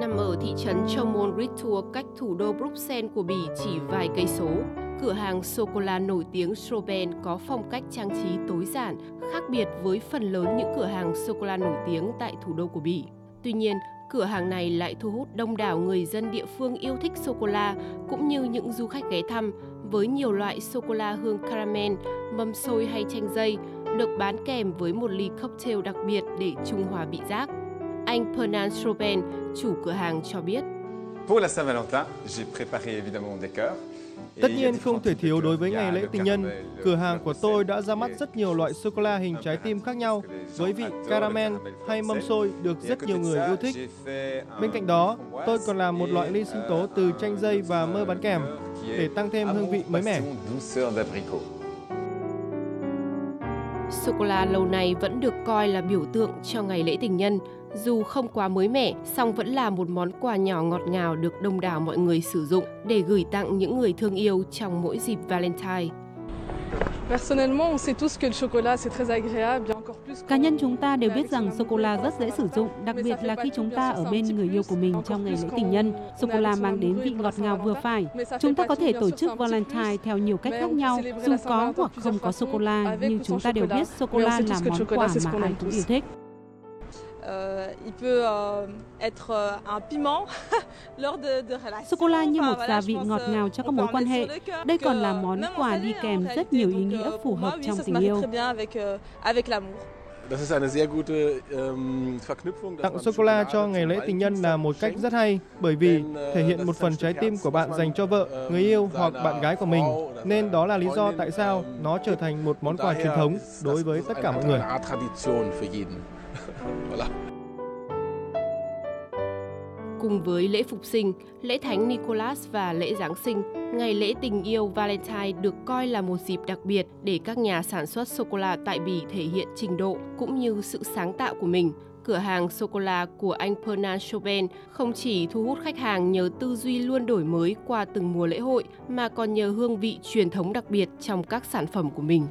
Nằm ở thị trấn Chaumont Ritour cách thủ đô Bruxelles của Bỉ chỉ vài cây số. Cửa hàng sô-cô-la nổi tiếng Stroben có phong cách trang trí tối giản, khác biệt với phần lớn những cửa hàng sô-cô-la nổi tiếng tại thủ đô của Bỉ. Tuy nhiên, cửa hàng này lại thu hút đông đảo người dân địa phương yêu thích sô-cô-la cũng như những du khách ghé thăm với nhiều loại sô-cô-la hương caramel, mâm xôi hay chanh dây được bán kèm với một ly cocktail đặc biệt để trung hòa vị giác. Anh Pernan Chopin, chủ cửa hàng cho biết. Pour la Saint-Valentin, j'ai préparé évidemment des cœurs. Tất nhiên không thể thiếu đối với ngày lễ tình nhân, cửa hàng của tôi đã ra mắt rất nhiều loại sô-cô-la hình trái tim khác nhau với vị caramel hay mâm xôi được rất nhiều người yêu thích. Bên cạnh đó, tôi còn làm một loại ly sinh tố từ chanh dây và mơ bán kèm để tăng thêm hương vị mới mẻ. Sô-cô-la lâu nay vẫn được coi là biểu tượng cho ngày lễ tình nhân. Dù không quá mới mẻ, song vẫn là một món quà nhỏ ngọt ngào được đông đảo mọi người sử dụng để gửi tặng những người thương yêu trong mỗi dịp Valentine. Cá nhân chúng ta đều biết rằng sô-cô-la rất dễ sử dụng, đặc biệt là khi chúng ta ở bên người yêu của mình trong ngày lễ tình nhân. Sô-cô-la mang đến vị ngọt ngào vừa phải. Chúng ta có thể tổ chức Valentine theo nhiều cách khác nhau, dù có hoặc không có sô-cô-la, nhưng chúng ta đều biết sô-cô-la là món quà mà ai cũng yêu thích. Sô-cô-la như một gia vị ngọt ngào cho các mối quan hệ. Đây còn là món quà đi kèm rất nhiều ý nghĩa phù hợp trong tình yêu. Tặng sô-cô-la cho ngày lễ tình nhân là một cách rất hay bởi vì thể hiện một phần trái tim của bạn dành cho vợ, người yêu hoặc bạn gái của mình. Nên đó là lý do tại sao nó trở thành một món quà truyền thống đối với tất cả mọi người. Cùng với lễ phục sinh, lễ thánh Nicholas và lễ Giáng sinh, ngày lễ tình yêu Valentine được coi là một dịp đặc biệt để các nhà sản xuất sô-cô-la tại Bỉ thể hiện trình độ cũng như sự sáng tạo của mình. Cửa hàng sô-cô-la của anh Pernan Chauvin không chỉ thu hút khách hàng nhờ tư duy luôn đổi mới qua từng mùa lễ hội, mà còn nhờ hương vị truyền thống đặc biệt trong các sản phẩm của mình.